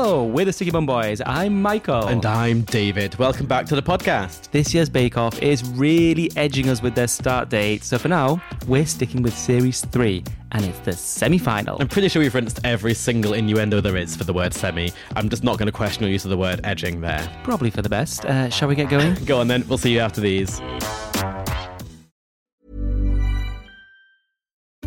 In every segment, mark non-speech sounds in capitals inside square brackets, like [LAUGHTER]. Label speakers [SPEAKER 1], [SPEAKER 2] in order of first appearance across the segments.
[SPEAKER 1] Hello, we're the Sticky Bun Boys. I'm Michael.
[SPEAKER 2] And I'm David. Welcome back to the podcast.
[SPEAKER 1] This year's Bake Off is really edging us with their start date. So for now, we're sticking with Series 3, and it's the semi final.
[SPEAKER 2] I'm pretty sure we've rinsed every single innuendo there is for the word semi. I'm just not going to question your use of the word edging there.
[SPEAKER 1] Probably for the best. Uh, shall we get going? [LAUGHS]
[SPEAKER 2] Go on then. We'll see you after these.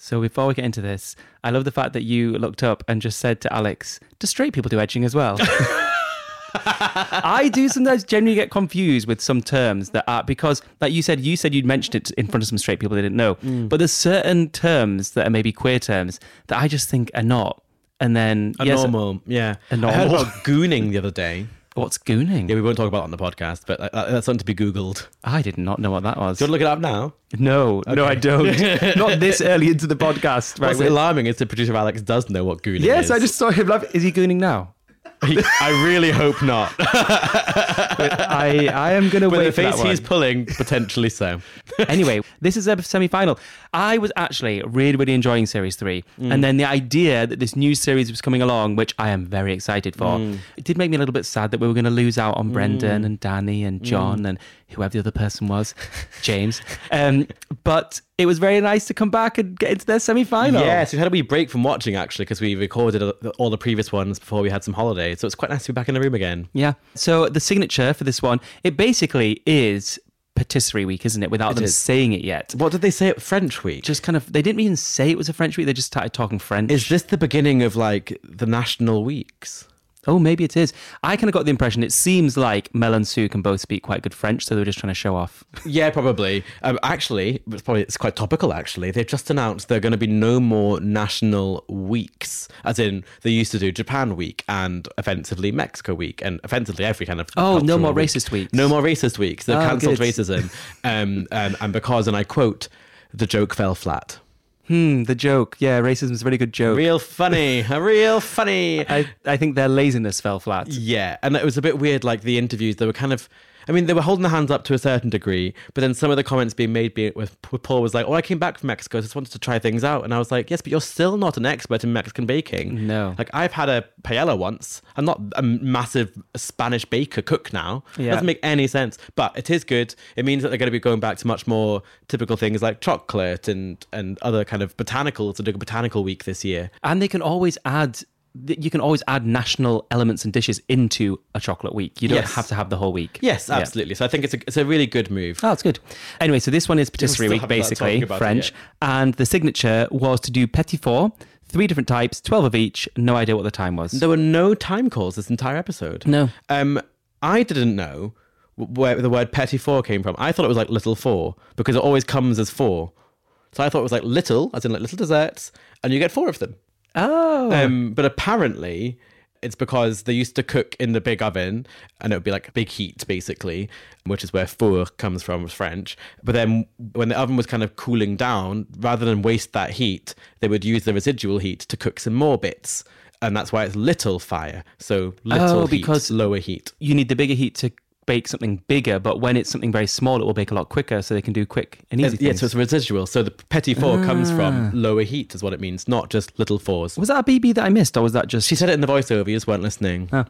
[SPEAKER 1] So before we get into this, I love the fact that you looked up and just said to Alex, do straight people do edging as well? [LAUGHS] I do sometimes genuinely get confused with some terms that are because, like you said, you said you'd mentioned it in front of some straight people they didn't know.
[SPEAKER 2] Mm.
[SPEAKER 1] But there's certain terms that are maybe queer terms that I just think are not. And then
[SPEAKER 2] A
[SPEAKER 1] yes,
[SPEAKER 2] normal, yeah.
[SPEAKER 1] A
[SPEAKER 2] I heard about gooning the other day.
[SPEAKER 1] What's gooning?
[SPEAKER 2] Yeah, we won't talk about it on the podcast, but that's something to be Googled.
[SPEAKER 1] I did not know what that was.
[SPEAKER 2] Do you want to look it up now?
[SPEAKER 1] No, no, I don't. [LAUGHS] not this early into the podcast. Right.
[SPEAKER 2] What's
[SPEAKER 1] wait.
[SPEAKER 2] alarming is the producer Alex does know what gooning
[SPEAKER 1] Yes,
[SPEAKER 2] is.
[SPEAKER 1] Yes, I just saw him. Laugh. Is he gooning now?
[SPEAKER 2] I really hope not.
[SPEAKER 1] I I am going to wait
[SPEAKER 2] the face he's pulling, potentially so. [LAUGHS]
[SPEAKER 1] anyway, this is a semi-final. I was actually really, really enjoying Series Three, mm. and then the idea that this new series was coming along, which I am very excited for, mm. it did make me a little bit sad that we were going to lose out on Brendan mm. and Danny and John and whoever the other person was, [LAUGHS] James. Um, but it was very nice to come back and get into their semi-final.
[SPEAKER 2] Yes, we had a wee break from watching actually because we recorded all the previous ones before we had some holiday. So it's quite nice to be back in the room again.
[SPEAKER 1] Yeah. So the signature for this one, it basically is patisserie week, isn't it? Without
[SPEAKER 2] It
[SPEAKER 1] them
[SPEAKER 2] is.
[SPEAKER 1] saying it yet.
[SPEAKER 2] What did they say at French Week?
[SPEAKER 1] Just kind of, they didn't even say it was a French week. They just started talking French.
[SPEAKER 2] Is this the beginning of like the national weeks?
[SPEAKER 1] Oh, maybe it is. I kind of got the impression it seems like Mel and Sue can both speak quite good French, so they were just trying to show off. [LAUGHS]
[SPEAKER 2] Yeah, probably. Um, actually, it's probably it's quite topical. Actually, they've just announced there are going to be no more national weeks, as in they used to do Japan Week and offensively Mexico Week and offensively every kind of.
[SPEAKER 1] Oh, no more
[SPEAKER 2] week.
[SPEAKER 1] racist weeks.
[SPEAKER 2] No more racist weeks. They've
[SPEAKER 1] Oh,
[SPEAKER 2] cancelled racism, [LAUGHS] um, um, and because, and I quote, the joke fell flat.
[SPEAKER 1] Hmm, the joke. Yeah, racism is a very good joke.
[SPEAKER 2] Real funny, a real funny.
[SPEAKER 1] I, I think their laziness fell flat.
[SPEAKER 2] Yeah, and it was a bit weird. Like the interviews, they were kind of. I mean, they were holding their hands up to a certain degree, but then some of the comments being made be, with with Paul was like, "Oh, I came back from Mexico, I just wanted to try things out," and I was like, "Yes, but you're still not an expert in Mexican baking.
[SPEAKER 1] No.
[SPEAKER 2] like I've had a paella once. I'm not a massive Spanish baker cook now. It
[SPEAKER 1] Yeah.
[SPEAKER 2] doesn't make any sense, but it is good. It means that they're going to be going back to much more typical things like chocolate and and other kind of botanicals. To do a botanical week this year.
[SPEAKER 1] And they can always add, you can always add national elements and dishes into a chocolate week. You don't
[SPEAKER 2] Yes.
[SPEAKER 1] have to have the whole week.
[SPEAKER 2] Yes,
[SPEAKER 1] Yeah.
[SPEAKER 2] absolutely. So I think it's a it's a really good move.
[SPEAKER 1] Oh, it's good. Anyway, so this one is patisserie week, basically,
[SPEAKER 2] talking about it
[SPEAKER 1] French. And the signature was to do petit four, three different types, 12 of each. No idea what the time was.
[SPEAKER 2] There were no time calls this entire episode.
[SPEAKER 1] No.
[SPEAKER 2] Um, I didn't know where the word petit four came from. I thought it was like little four because it always comes as four. So I thought it was like little, as in like little desserts, and you get four of them.
[SPEAKER 1] Oh.
[SPEAKER 2] Um, but apparently, it's because they used to cook in the big oven, and it would be like big heat, basically, which is where four comes from, French. But then when the oven was kind of cooling down, rather than waste that heat, they would use the residual heat to cook some more bits. And that's why it's little fire. So little
[SPEAKER 1] Oh,
[SPEAKER 2] heat,
[SPEAKER 1] because-
[SPEAKER 2] lower heat.
[SPEAKER 1] you need the bigger heat to bake something bigger, but when it's something very small, it will bake a lot quicker so they can do quick and easy uh,
[SPEAKER 2] Yeah,
[SPEAKER 1] things.
[SPEAKER 2] so it's residual. So the petit four comes from ah. lower heat, is what it means, not just little fours.
[SPEAKER 1] was that a BB that I missed, or was that just.
[SPEAKER 2] She said it in the voiceover, you just weren't listening.
[SPEAKER 1] Oh.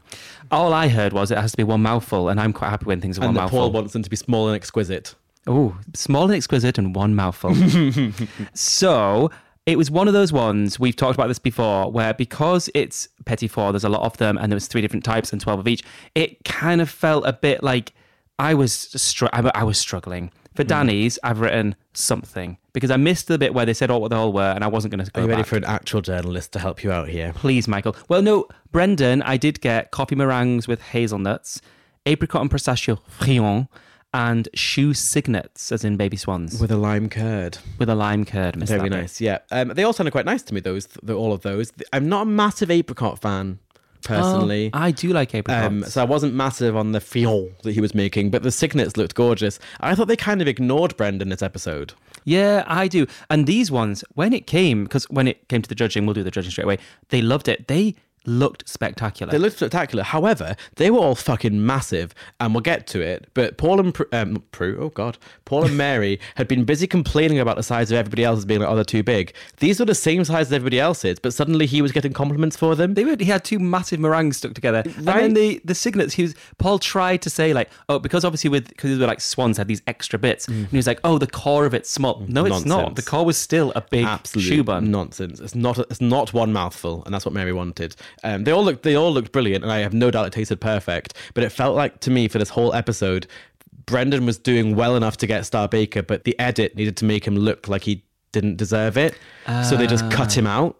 [SPEAKER 1] All I heard was it has to be one mouthful, and I'm quite happy when things are
[SPEAKER 2] and
[SPEAKER 1] one mouthful.
[SPEAKER 2] Paul wants them to be small and exquisite.
[SPEAKER 1] Oh, small and exquisite and one mouthful. [LAUGHS] so it was one of those ones we've talked about this before, where because it's petit four, there's a lot of them, and there was three different types and twelve of each. It kind of felt a bit like I was str- I, was struggling. For
[SPEAKER 2] Hmm.
[SPEAKER 1] Danny's, I've written something because I missed the bit where they said all what they all were, and I wasn't going to go
[SPEAKER 2] Are you ready
[SPEAKER 1] back.
[SPEAKER 2] for an actual journalist to help you out here?
[SPEAKER 1] Please, Michael. Well, no, Brendan, I did get coffee meringues with hazelnuts, apricot and pistachio friand, and choux cygnets, as in baby swans,
[SPEAKER 2] With a lime curd.
[SPEAKER 1] with a lime curd. Missed
[SPEAKER 2] Very nice. Yeah. Um, they all sounded quite nice to me, those, th all of those. I'm not a massive apricot fan, personally.
[SPEAKER 1] Oh, I do like apricots.
[SPEAKER 2] Um, so I wasn't massive on the friand that he was making, but the cygnets looked gorgeous. I thought they kind of ignored Brendan this episode.
[SPEAKER 1] Yeah, I do. And these ones, when it came, because when it came to the judging, we'll do the judging straight away. They loved it. They looked spectacular.
[SPEAKER 2] They looked spectacular. However, they were all fucking massive, and we'll get to it. But Paul and Pr- um, Prue, oh god, Paul and [LAUGHS] Mary had been busy complaining about the size of everybody else as being like, oh, they're too big. These were the same size as everybody else's, but suddenly he was getting compliments for them.
[SPEAKER 1] they were, he had two massive meringues stuck together, and then the the cygnets. He was Paul tried to say like, oh, because obviously with because they were like swans had these extra bits, and he was like, oh, the core of it's small. No, it's not. The core was still a big
[SPEAKER 2] Absolute
[SPEAKER 1] choux bun.
[SPEAKER 2] nonsense. It's not. It's not one mouthful, and that's what Mary wanted. Um, they all looked. They all looked brilliant, and I have no doubt it tasted perfect. But it felt like to me for this whole episode, Brendan was doing well enough to get Star Baker, but the edit needed to make him look like he didn't deserve it. so they just cut him out.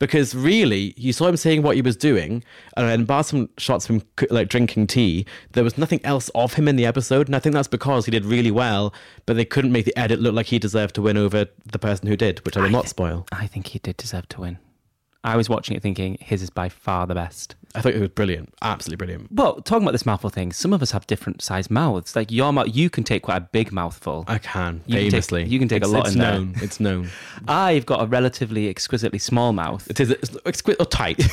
[SPEAKER 2] Because really, you saw him saying what he was doing, and then bar some shots from like drinking tea. There was nothing else of him in the episode, and I think that's because he did really well, but they couldn't make the edit look like he deserved to win over the person who did, which I will not spoil.
[SPEAKER 1] I think he did deserve to win. I was watching it thinking his is by far the best.
[SPEAKER 2] I thought it was brilliant, absolutely brilliant.
[SPEAKER 1] Well, talking about this mouthful thing, some of us have different sized mouths. Like your mouth, you can take quite a big mouthful.
[SPEAKER 2] I can
[SPEAKER 1] You can take-
[SPEAKER 2] famously.
[SPEAKER 1] you can take a lot
[SPEAKER 2] it's
[SPEAKER 1] in there.
[SPEAKER 2] known. It's known. [LAUGHS]
[SPEAKER 1] I've got a relatively exquisitely small mouth.
[SPEAKER 2] It is exquisite or tight. [LAUGHS]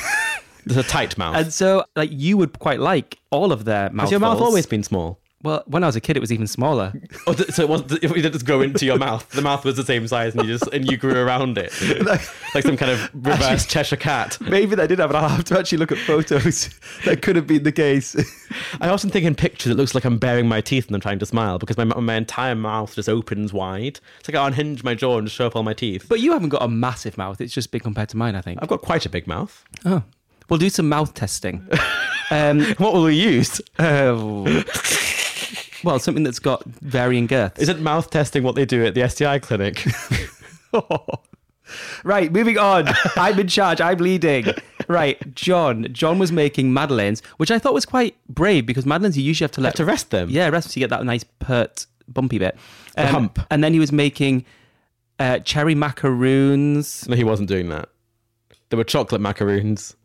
[SPEAKER 2] It's a tight mouth.
[SPEAKER 1] And so, like, you would quite like all of their mouthfuls.
[SPEAKER 2] Has your mouth always been small?
[SPEAKER 1] Well, when I was a kid, it was even smaller.
[SPEAKER 2] Oh, th- so it was you didn't just grow into your mouth. The mouth was the same size, and you just and you grew around it, like some kind of [LAUGHS] reverse Cheshire cat.
[SPEAKER 1] Maybe they did have it. I'll have to actually look at photos. [LAUGHS] that could have been the case. [LAUGHS]
[SPEAKER 2] I often think in pictures it looks like I'm baring my teeth and I'm trying to smile because my my entire mouth just opens wide. It's like I unhinge my jaw and just show up all my teeth.
[SPEAKER 1] but you haven't got a massive mouth. It's just big compared to mine, I think.
[SPEAKER 2] I've got quite a big mouth.
[SPEAKER 1] Oh. We'll do some mouth testing. um,
[SPEAKER 2] What will we use?
[SPEAKER 1] oh. Well, something that's got varying girths.
[SPEAKER 2] Isn't mouth testing what they do at the STI clinic? [LAUGHS]
[SPEAKER 1] Right, moving on. I'm in charge. I'm leading. Right, John. John was making madeleines, which I thought was quite brave because madeleines you usually have to let
[SPEAKER 2] to rest them.
[SPEAKER 1] Yeah, rest so you get that nice pert bumpy bit.
[SPEAKER 2] The hump.
[SPEAKER 1] And then he was making uh, cherry macaroons.
[SPEAKER 2] No, he wasn't doing that. There were chocolate macaroons,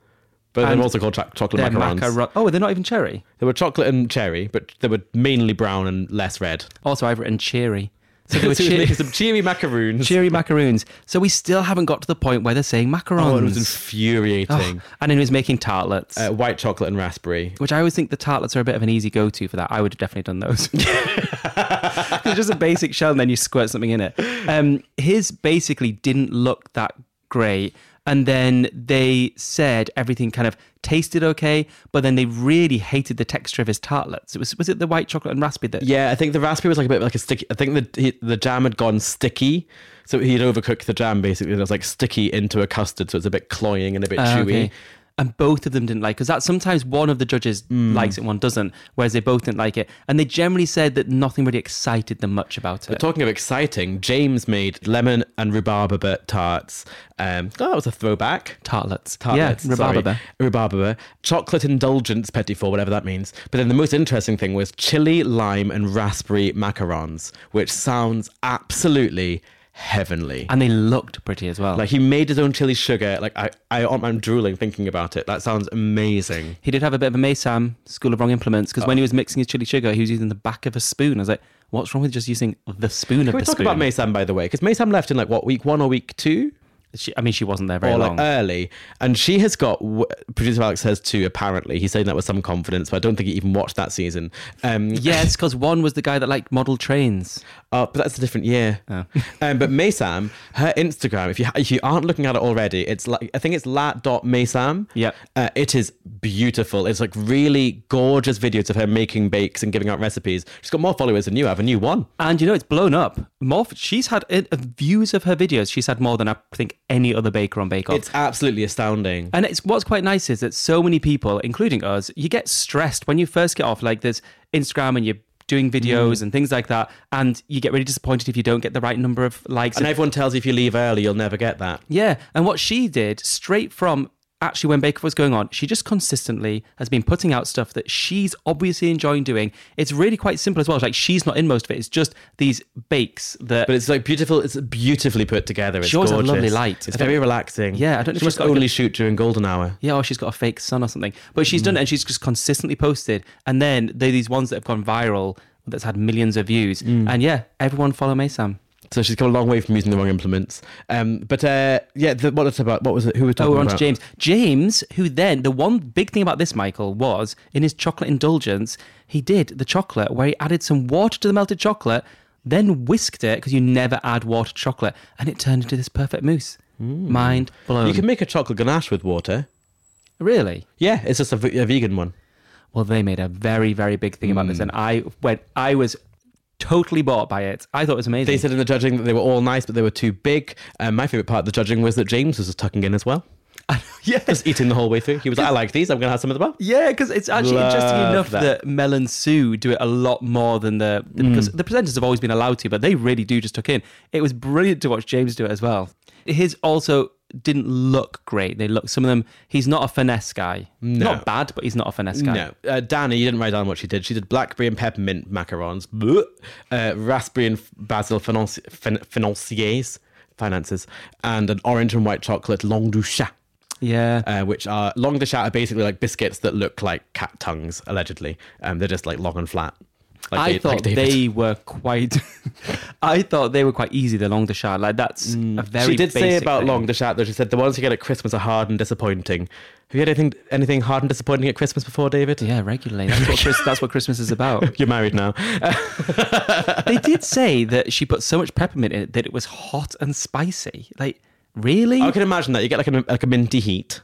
[SPEAKER 2] but they're
[SPEAKER 1] And
[SPEAKER 2] also called cho- chocolate
[SPEAKER 1] They're
[SPEAKER 2] macarons.
[SPEAKER 1] macaron- oh, they're not even cherry.
[SPEAKER 2] They were chocolate and cherry, but they were mainly brown and less red.
[SPEAKER 1] Also, I've written cheery. So they [LAUGHS] were
[SPEAKER 2] he was
[SPEAKER 1] cheer-
[SPEAKER 2] making some cheery macaroons.
[SPEAKER 1] cheery macaroons. So we still haven't got to the point where they're saying macarons.
[SPEAKER 2] Oh, it was infuriating.
[SPEAKER 1] Oh, and then he was making tartlets.
[SPEAKER 2] Uh, white chocolate and raspberry.
[SPEAKER 1] which I always think the tartlets are a bit of an easy go-to for that. I would have definitely done those. [LAUGHS] [LAUGHS] it's just a basic shell, and then you squirt something in it. Um, his basically didn't look that great, and then they said everything kind of tasted okay, but then they really hated the texture of his tartlets. It was was it the white chocolate and raspberry that?
[SPEAKER 2] Yeah, I think the raspberry was like a bit like a sticky. I think the he, the jam had gone sticky, so he'd overcooked the jam basically. It was like sticky into a custard, so it's a bit cloying and a bit
[SPEAKER 1] Ah,
[SPEAKER 2] chewy.
[SPEAKER 1] okay. And both of them didn't like because that sometimes one of the judges
[SPEAKER 2] Hmm.
[SPEAKER 1] likes it, one doesn't, whereas they both didn't like it. And they generally said that nothing really excited them much about it.
[SPEAKER 2] But talking of exciting, James made lemon and rhubarb tarts. Um, oh, that was a throwback.
[SPEAKER 1] tartlets.
[SPEAKER 2] tartlets.
[SPEAKER 1] yeah, rhubarb.
[SPEAKER 2] Rhubarb. Chocolate indulgence petit four, whatever that means. But then the most interesting thing was chili, lime, and raspberry macarons, which sounds absolutely heavenly.
[SPEAKER 1] And they looked pretty as well.
[SPEAKER 2] like he made his own chili sugar. Like I, I, I'm drooling thinking about it. That sounds amazing.
[SPEAKER 1] He did have a bit of a Maisam School of Wrong Implements because when he was mixing his chili sugar, he was using the back of a spoon. I was like, what's wrong with just using the spoon of
[SPEAKER 2] Can we
[SPEAKER 1] the
[SPEAKER 2] talk
[SPEAKER 1] spoon?
[SPEAKER 2] about Maisam by the way? Because Maisam left in like what week one or week two?
[SPEAKER 1] She, I mean, she wasn't there very
[SPEAKER 2] or
[SPEAKER 1] long.
[SPEAKER 2] like early, and she has got. Producer Alex says too. Apparently, he's saying that with some confidence, but I don't think he even watched that season. Um,
[SPEAKER 1] yes, [LAUGHS] because one was the guy that liked model trains.
[SPEAKER 2] Uh, but that's a different year.
[SPEAKER 1] Oh.
[SPEAKER 2] um, but Maisam, her Instagram, if you if you aren't looking at it already, it's like I think it's lat.maysam.
[SPEAKER 1] Yep.
[SPEAKER 2] Uh, it is beautiful. It's like really gorgeous videos of her making bakes and giving out recipes. She's got more followers than you have, and you won.
[SPEAKER 1] And you know, it's blown up. More, she's had uh, views of her videos. She's had more than I think any other baker on Bake Off.
[SPEAKER 2] It's absolutely astounding.
[SPEAKER 1] And it's what's quite nice is that so many people, including us, you get stressed when you first get off. Like there's Instagram and you're doing videos
[SPEAKER 2] Mm.
[SPEAKER 1] and things like that, and you get really disappointed if you don't get the right number of likes.
[SPEAKER 2] and everyone tells you if you leave early, you'll never get that.
[SPEAKER 1] Yeah, and what she did straight from actually when Bake Off was going on, she just consistently has been putting out stuff that she's obviously enjoying doing. It's really quite simple as well. It's like she's not in most of it. It's just these bakes that.
[SPEAKER 2] But it's like beautiful. It's beautifully put together. It's
[SPEAKER 1] She always
[SPEAKER 2] gorgeous.
[SPEAKER 1] lovely light.
[SPEAKER 2] It's very relaxing.
[SPEAKER 1] Yeah, I don't know
[SPEAKER 2] She must only
[SPEAKER 1] a-
[SPEAKER 2] shoot during golden hour.
[SPEAKER 1] yeah, or she's got a fake sun or something. But she's done it and she's just consistently posted. And then they're these ones that have gone viral that's had millions of views. Mm. And yeah, everyone follow Maisam.
[SPEAKER 2] So she's come a long way from using the wrong implements. Um, but uh, yeah, the, what it's about? What was it? Who was
[SPEAKER 1] Oh,
[SPEAKER 2] talking about?
[SPEAKER 1] Oh, we're on to? James. James, who then, the one big thing about this, Michael, was in his chocolate indulgence, he did the chocolate where he added some water to the melted chocolate, then whisked it because you never add water to chocolate, and it turned into this perfect mousse. Mind blown.
[SPEAKER 2] You can make a chocolate ganache with water.
[SPEAKER 1] really?
[SPEAKER 2] Yeah, it's just a vegan one.
[SPEAKER 1] Well, they made a very, very big thing about this, and I went, I was totally bought by it. I thought it was amazing.
[SPEAKER 2] They said in the judging that they were all nice, but they were too big. Um, my favorite part of the judging was that James was just tucking in as well, [LAUGHS]
[SPEAKER 1] yes.
[SPEAKER 2] just eating the whole way through. He was like, "I like these. I'm going to have some as well."
[SPEAKER 1] Yeah, because it's actually interesting enough
[SPEAKER 2] that.
[SPEAKER 1] that. Mel and Sue do it a lot more than the because the presenters have always been allowed to, but they really do just tuck in. It was brilliant to watch James do it as well. His also didn't look great. They look some of them. He's not a finesse guy.
[SPEAKER 2] No.
[SPEAKER 1] Not bad, but he's not a finesse guy.
[SPEAKER 2] No, uh, Danny, you didn't write down what she did. She did blackberry and peppermint macarons, bleh, uh, raspberry and basil financi- fin- financiers, finances, and an orange and white chocolate langue du chat.
[SPEAKER 1] Yeah.
[SPEAKER 2] Uh, which are langue du chat are basically like biscuits that look like cat tongues, allegedly. Um, they're just like long and flat. Like
[SPEAKER 1] I
[SPEAKER 2] like
[SPEAKER 1] thought
[SPEAKER 2] David.
[SPEAKER 1] they were quite. [LAUGHS] I thought they were quite easy. The langue de chat, like that's a very.
[SPEAKER 2] Mm. She did say about
[SPEAKER 1] thing.
[SPEAKER 2] Langue de Chat though. She said the ones you get at Christmas are hard and disappointing. Have you had anything anything hard and disappointing at Christmas before, David?
[SPEAKER 1] Yeah, regularly. That's what, Chris, that's what Christmas is about. [LAUGHS]
[SPEAKER 2] You're married now. [LAUGHS]
[SPEAKER 1] they did say that she put so much peppermint in it that it was hot and spicy. Like, really?
[SPEAKER 2] I can imagine that. You get like a like a minty heat.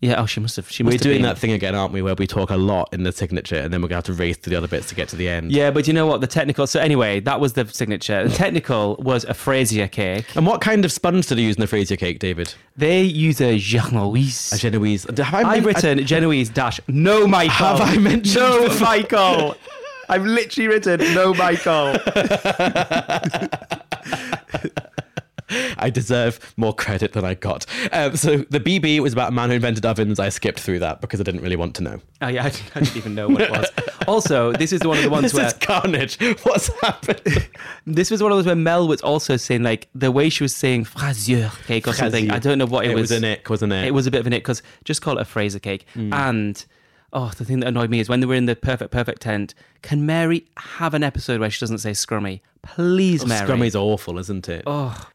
[SPEAKER 1] Yeah. Oh, she must have. She must
[SPEAKER 2] We're
[SPEAKER 1] have
[SPEAKER 2] doing
[SPEAKER 1] been-
[SPEAKER 2] that thing again, aren't we? Where we talk a lot in the signature, and then we're going to have to race to the other bits to get to the end.
[SPEAKER 1] Yeah, but you know what? The technical. So anyway, that was the signature. The technical was a Fraisier cake.
[SPEAKER 2] And what kind of sponge did you use in the Fraser cake, David?
[SPEAKER 1] They use a Genoese.
[SPEAKER 2] A Genoese. Have I
[SPEAKER 1] written Genoese dash no Michael.
[SPEAKER 2] Have I mentioned
[SPEAKER 1] no? Michael? I've literally written no Michael. [LAUGHS] [LAUGHS] [LAUGHS]
[SPEAKER 2] I deserve more credit than I got. Um, so the BB was about a man who invented ovens. I skipped through that because I didn't really want to know.
[SPEAKER 1] Oh yeah, I didn't, I didn't even know what it was. [LAUGHS] Also, this is one of the ones
[SPEAKER 2] This
[SPEAKER 1] where
[SPEAKER 2] is carnage. What's happened? [LAUGHS]
[SPEAKER 1] This was one of those where Mel was also saying like the way she was saying Fraisier cake or something. I don't know what it,
[SPEAKER 2] It
[SPEAKER 1] was.
[SPEAKER 2] was an ick, wasn't it?
[SPEAKER 1] It was a bit of an ick because just call it a Fraser cake. And oh, the thing that annoyed me is when they were in the perfect perfect tent. Can Mary have an episode where she doesn't say scrummy? Please, Mary.
[SPEAKER 2] Scrummy's awful, isn't it?
[SPEAKER 1] Oh.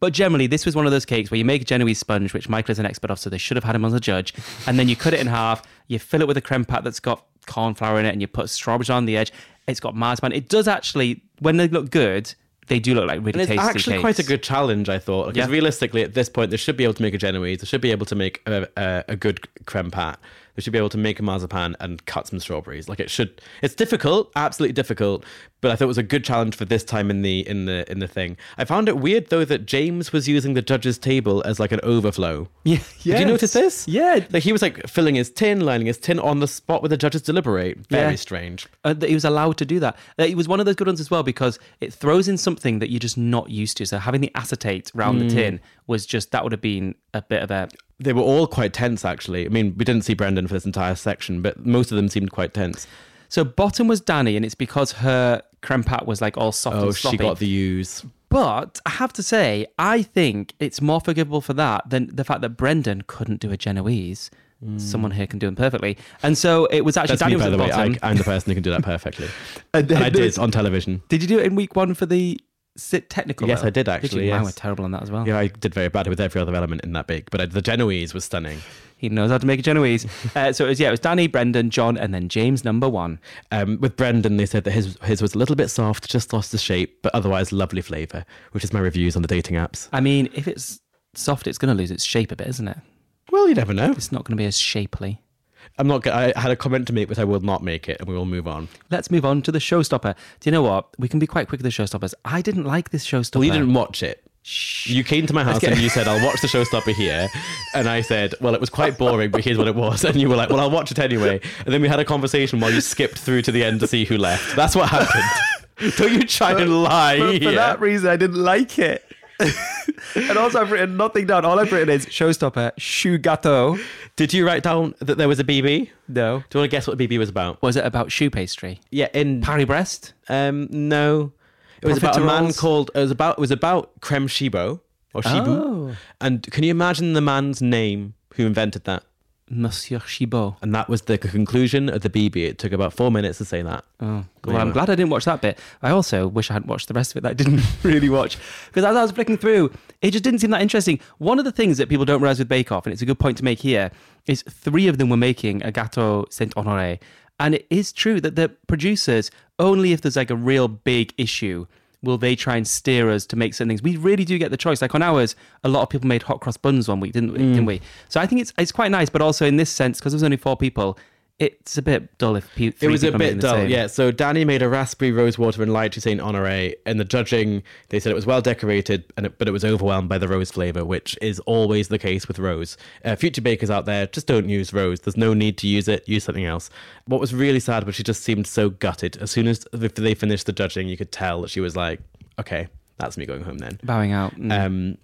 [SPEAKER 1] But generally, this was one of those cakes where you make a Genoese sponge, which Michael is an expert of, so they should have had him as a judge. And then you cut it in half, you fill it with a creme pat that's got corn flour in it, and you put strawberries on the edge. It's got marzipan. It does actually, when they look good, they do look like really
[SPEAKER 2] And it's
[SPEAKER 1] tasty
[SPEAKER 2] actually
[SPEAKER 1] cakes.
[SPEAKER 2] quite a good challenge, I thought. Because
[SPEAKER 1] Yeah.
[SPEAKER 2] realistically, at this point, they should be able to make a Genoese. They should be able to make a, a, a good creme pat. They should be able to make a marzipan and cut some strawberries. Like it should. It's difficult, absolutely difficult. But I thought it was a good challenge for this time in the in the in the thing. I found it weird though that James was using the judges' table as like an overflow. [LAUGHS]
[SPEAKER 1] Yeah,
[SPEAKER 2] Did you notice this?
[SPEAKER 1] Yeah.
[SPEAKER 2] Like he was like filling his tin, lining his tin on the spot where the judges deliberate. Very
[SPEAKER 1] Yeah.
[SPEAKER 2] strange.
[SPEAKER 1] uh, that he was allowed to do that. Uh, It was one of those good ones as well because it throws in something that you're just not used to. So having the acetate round
[SPEAKER 2] Mm.
[SPEAKER 1] the tin was just that would have been a bit of a
[SPEAKER 2] They were all quite tense, actually. I mean, we didn't see Brendan for this entire section, but most of them seemed quite tense.
[SPEAKER 1] So bottom was Danny, and it's because her creme pat was like all soft
[SPEAKER 2] Oh,
[SPEAKER 1] and sloppy.
[SPEAKER 2] she got the use.
[SPEAKER 1] But I have to say, I think it's more forgivable for that than the fact that Brendan couldn't do a Genoese. Someone here can do them perfectly, and so it was actually
[SPEAKER 2] Mm. That's
[SPEAKER 1] Danny
[SPEAKER 2] me,
[SPEAKER 1] was
[SPEAKER 2] by
[SPEAKER 1] at
[SPEAKER 2] the
[SPEAKER 1] the
[SPEAKER 2] way.
[SPEAKER 1] bottom.
[SPEAKER 2] I, I'm the person who can do that perfectly. [LAUGHS]
[SPEAKER 1] And
[SPEAKER 2] and I did on television.
[SPEAKER 1] Did you do it in week one for the sit technical?
[SPEAKER 2] Yes,
[SPEAKER 1] though?
[SPEAKER 2] I did actually,
[SPEAKER 1] you? Wow,
[SPEAKER 2] yes.
[SPEAKER 1] we're terrible on that as well.
[SPEAKER 2] Yeah, I did very bad with every other element in that big, but I, the Genoese was stunning.
[SPEAKER 1] He knows how to make a Genoese. [LAUGHS] uh, so it was yeah, it was Danny, Brendan, John, and then James number one.
[SPEAKER 2] Um, with Brendan, they said that his his was a little bit soft, just lost the shape, but otherwise lovely flavour, which is my reviews on the dating apps.
[SPEAKER 1] I mean, if it's soft, it's going to lose its shape a bit, isn't it?
[SPEAKER 2] Well, you never know.
[SPEAKER 1] It's not going to be as shapely.
[SPEAKER 2] I'm not. I had a comment to make, but I will not make it, and we will move on.
[SPEAKER 1] Let's move on to the showstopper. Do you know what? We can be quite quick with the showstoppers. I didn't like this showstopper.
[SPEAKER 2] Well, you didn't watch it. You came to my house and you [LAUGHS] said, I'll watch the showstopper here. And I said, Well, it was quite boring, but here's what it was. And you were like, Well, I'll watch it anyway. And then we had a conversation while you skipped through to the end to see who left. That's what happened. [LAUGHS] Don't you try and lie
[SPEAKER 1] For, that reason, I didn't like it. And also, I've written nothing down. All I've written is showstopper, choux gâteau.
[SPEAKER 2] Did you write down that there was a BB?
[SPEAKER 1] No.
[SPEAKER 2] Do you want to guess what the BB was about?
[SPEAKER 1] Was it about choux pastry?
[SPEAKER 2] Yeah, in
[SPEAKER 1] Paris Brest?
[SPEAKER 2] um no, it was about a man called. It was about. It was about creme shibo or shibu.
[SPEAKER 1] Oh.
[SPEAKER 2] And can you imagine the man's name who invented that?
[SPEAKER 1] Monsieur Chibot.
[SPEAKER 2] And that was the conclusion of the BB. It took about four minutes to say that.
[SPEAKER 1] Oh, well, I'm glad I didn't watch that bit. I also wish I hadn't watched the rest of it that I didn't [LAUGHS] really watch. Because as I was flicking through, it just didn't seem that interesting. One of the things that people don't realize with Bake Off, and it's a good point to make here, is three of them were making a Gâteau Saint Honoré. And it is true that the producers, only if there's like a real big issue, will they try and steer us to make certain things. We really do get the choice. Like on ours, a lot of people made hot cross buns one week, didn't we? Mm. Didn't we? So I think it's it's quite nice, but also in this sense, because there was only four people, it's a bit dull if pe-
[SPEAKER 2] It was a
[SPEAKER 1] people are making
[SPEAKER 2] bit dull, yeah. So Danny made a raspberry rose rosewater and light to Saint Honore. and the judging, they said it was well decorated, and it, but it was overwhelmed by the rose flavor, which is always the case with rose. Uh, future bakers out there, just don't use rose. There's no need to use it. Use something else. What was really sad was she just seemed so gutted. As soon as they finished the judging, you could tell that she was like, "Okay, that's me going home then."
[SPEAKER 1] Bowing out. Mm.
[SPEAKER 2] Um,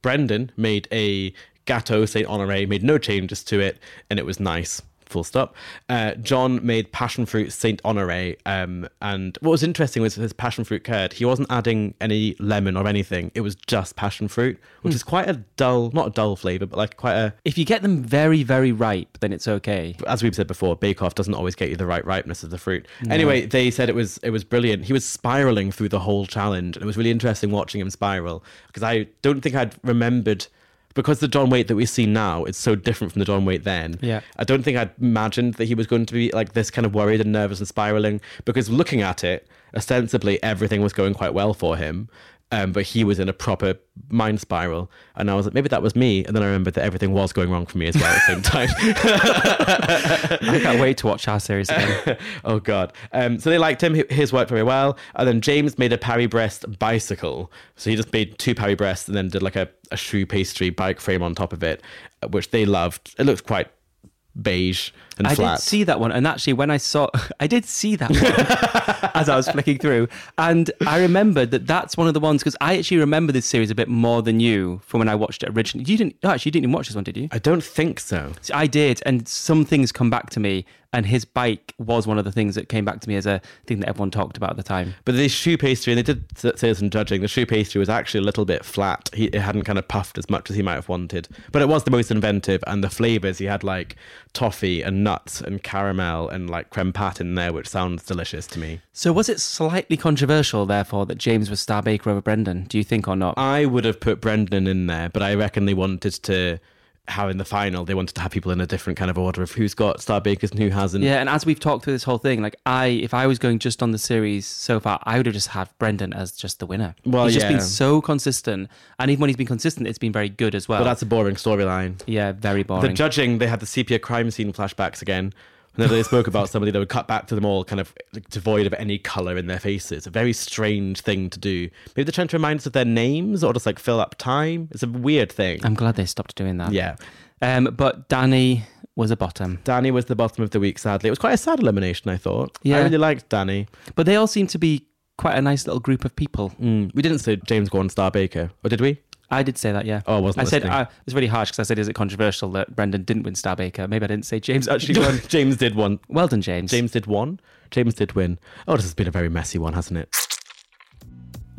[SPEAKER 2] Brendan made a Gâteau Saint Honore, made no changes to it, and it was nice. Full stop. Uh, John made passion fruit Saint Honore, um, and what was interesting was his passion fruit curd. He wasn't adding any lemon or anything. It was just passion fruit, which is quite a dull, not a dull flavor, but like quite a.
[SPEAKER 1] if you get them very, very ripe, then it's okay.
[SPEAKER 2] As we've said before, Bake Off doesn't always get you the right ripeness of the fruit. Anyway, they said it was it was brilliant. He was spiraling through the whole challenge, and it was really interesting watching him spiral because I don't think I'd remembered because the John Whaite that we see now is so different from the John Whaite then.
[SPEAKER 1] Yeah.
[SPEAKER 2] I don't think I'd imagined that he was going to be like this kind of worried and nervous and spiraling because looking at it, ostensibly everything was going quite well for him. Um, but he was in a proper mind spiral, and I was like, maybe that was me. And then I remembered that everything was going wrong for me as well at the same time. [LAUGHS]
[SPEAKER 1] I can't wait to watch our series again. [LAUGHS]
[SPEAKER 2] oh god. Um, so they liked him. His worked very well. And then James made a Paris Brest bicycle. So he just made two Parry Breasts and then did like a, a choux pastry bike frame on top of it, which they loved. It looks quite beige and
[SPEAKER 1] I
[SPEAKER 2] flat.
[SPEAKER 1] did see that one, and actually, when I saw, [LAUGHS] I did see that one [LAUGHS] as I was flicking through, and I remembered that that's one of the ones because I actually remember this series a bit more than you from when I watched it originally. You didn't actually you didn't even watch this one, did you?
[SPEAKER 2] I don't think so.
[SPEAKER 1] See, I did, and some things come back to me, and his bike was one of the things that came back to me as a thing that everyone talked about at the time.
[SPEAKER 2] But the choux pastry, and they did say this in judging, the choux pastry was actually a little bit flat. He, it hadn't kind of puffed as much as he might have wanted. But it was the most inventive, and the flavors, he had like toffee and nuts and caramel and like creme pat in there, which sounds delicious to me.
[SPEAKER 1] So was it slightly controversial, therefore, that James was Star Baker over Brendan? Do you think or not?
[SPEAKER 2] I would have put Brendan in there, but I reckon they wanted to have in the final, they wanted to have people in a different kind of order of who's got star bakers and who hasn't.
[SPEAKER 1] Yeah, and as we've talked through this whole thing, like I, if I was going just on the series so far, I would have just had Brendan as just the winner.
[SPEAKER 2] Well,
[SPEAKER 1] he's just been so consistent, and even when he's been consistent, it's been very good as well.
[SPEAKER 2] But that's a boring storyline.
[SPEAKER 1] yeah, very boring.
[SPEAKER 2] The judging, they had the sepia crime scene flashbacks again. Whenever they spoke about somebody, they would cut back to them all kind of like, devoid of any colour in their faces. A very strange thing to do. Maybe they're trying to remind us of their names or just like fill up time. It's a weird thing.
[SPEAKER 1] I'm glad they stopped doing that.
[SPEAKER 2] yeah.
[SPEAKER 1] Um, but Danny was a bottom.
[SPEAKER 2] Danny was the bottom of the week, sadly. It was quite a sad elimination, I thought.
[SPEAKER 1] Yeah.
[SPEAKER 2] I really liked Danny.
[SPEAKER 1] But they all seem to be quite a nice little group of people.
[SPEAKER 2] Mm, we didn't say James Gordon Star Baker, or did we?
[SPEAKER 1] I did say that, yeah.
[SPEAKER 2] Oh, I wasn't
[SPEAKER 1] I said
[SPEAKER 2] listening.
[SPEAKER 1] uh, it was really harsh because I said, "Is it controversial that Brendan didn't win Star Baker?" Maybe I didn't say James actually [LAUGHS] won.
[SPEAKER 2] James did one.
[SPEAKER 1] well done, James.
[SPEAKER 2] James did one. James did win. Oh, this has been a very messy one, hasn't it?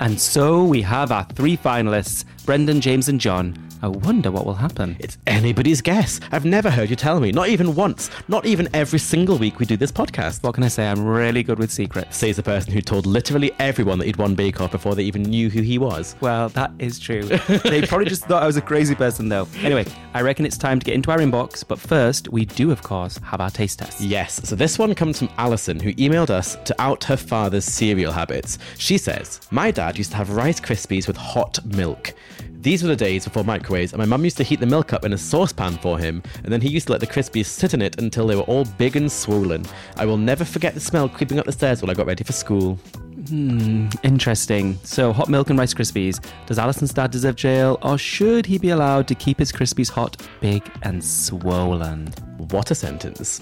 [SPEAKER 1] And so we have our three finalists: Brendan, James, and John. I wonder what will happen.
[SPEAKER 2] It's anybody's guess. I've never heard you tell me. Not even once. Not even every single week we do this podcast.
[SPEAKER 1] What can I say? I'm really good with secrets.
[SPEAKER 2] Says the person who told literally everyone that he'd won Bake Off before they even knew who he was.
[SPEAKER 1] Well, that is true. [LAUGHS] they probably just thought I was a crazy person, though. Anyway, I reckon it's time to get into our inbox, but first, we do, of course, have our taste test.
[SPEAKER 2] Yes, so this one comes from Alison, who emailed us to out her father's cereal habits. She says, My dad used to have Rice Krispies with hot milk. These were the days before microwaves, and my mum used to heat the milk up in a saucepan for him, and then he used to let the Krispies sit in it until they were all big and swollen. I will never forget the smell creeping up the stairs while I got ready for school.
[SPEAKER 1] Hmm, interesting. So, hot milk and Rice Krispies. Does Alison's dad deserve jail, or should he be allowed to keep his Krispies hot, big, and swollen?
[SPEAKER 2] What a sentence.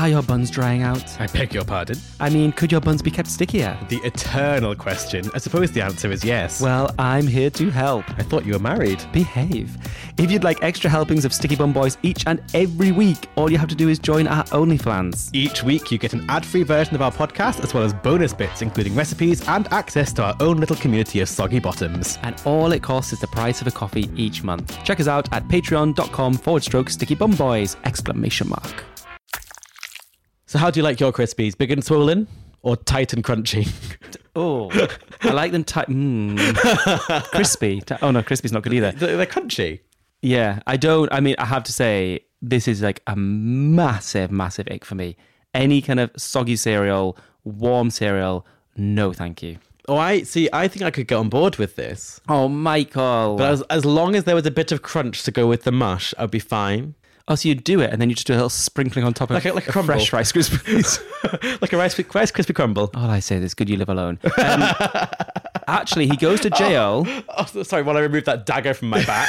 [SPEAKER 1] Are your buns drying out?
[SPEAKER 2] I beg your pardon.
[SPEAKER 1] I mean, could your buns be kept stickier?
[SPEAKER 2] The eternal question. I suppose the answer is yes.
[SPEAKER 1] Well, I'm here to help.
[SPEAKER 2] I thought you were married.
[SPEAKER 1] Behave. If you'd like extra helpings of Sticky Bun Boys each and every week, all you have to do is join our OnlyFlans.
[SPEAKER 2] Each week, you get an ad free version of our podcast, as well as bonus bits, including recipes and access to our own little community of soggy bottoms.
[SPEAKER 1] And all it costs is the price of a coffee each month. Check us out at patreon.com forward stroke sticky bun boys! Exclamation mark.
[SPEAKER 2] So, how do you like your Crispies? Big and swollen or tight and crunchy? [LAUGHS]
[SPEAKER 1] Oh, I like them tight. Mm. [LAUGHS] Crispy. Oh no, crispy's not good either.
[SPEAKER 2] They're crunchy.
[SPEAKER 1] Yeah, I don't. I mean, I have to say, this is like a massive, massive ick for me. Any kind of soggy cereal, warm cereal, no, thank you.
[SPEAKER 2] Oh, I see. I think I could get on board with this.
[SPEAKER 1] Oh, Michael.
[SPEAKER 2] But as, as long as there was a bit of crunch to go with the mush, I'd be fine.
[SPEAKER 1] Oh, so you do it, and then you just do a little sprinkling on top of it.
[SPEAKER 2] Like a- like a crumble.
[SPEAKER 1] fresh Rice Krispies. [LAUGHS]
[SPEAKER 2] like a rice, rice crispy crumble.
[SPEAKER 1] All I say is, good you live alone. Um, [LAUGHS] actually, he goes to jail. [LAUGHS]
[SPEAKER 2] Oh, so- sorry, while I remove that dagger from my back.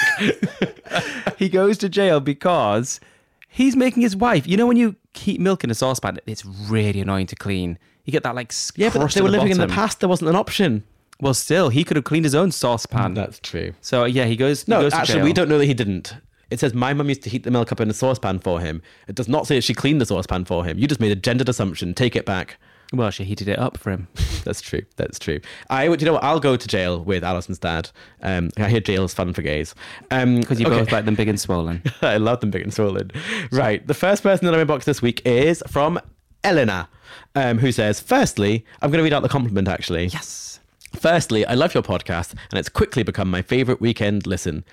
[SPEAKER 1] He goes to jail because he's making his wife. You know, when you keep milk in a saucepan, it's really annoying to clean. You get that like
[SPEAKER 2] yeah, but they were
[SPEAKER 1] the
[SPEAKER 2] living in the past. There wasn't an option.
[SPEAKER 1] Well, still, he could have cleaned his own saucepan.
[SPEAKER 2] That's true.
[SPEAKER 1] So yeah, he goes. he
[SPEAKER 2] No,
[SPEAKER 1] goes to
[SPEAKER 2] actually,
[SPEAKER 1] jail.
[SPEAKER 2] we don't know that he didn't. It says my mum used to heat the milk up in a saucepan for him. It does not say that she cleaned the saucepan for him. You just made a gendered assumption. Take it back.
[SPEAKER 1] Well, she heated it up for him. [LAUGHS]
[SPEAKER 2] That's true. That's true. I would. You know what? I'll go to jail with Alison's dad. Um, I hear jail is fun for gays. Um,
[SPEAKER 1] Because you
[SPEAKER 2] okay.
[SPEAKER 1] both like them big and swollen. [LAUGHS]
[SPEAKER 2] I love them big and swollen. Right. The first person our inbox this week is from Elena, um, who says, Firstly, I'm going to read out the compliment actually.
[SPEAKER 1] Yes.
[SPEAKER 2] Firstly, I love your podcast, and it's quickly become my favorite weekend listen.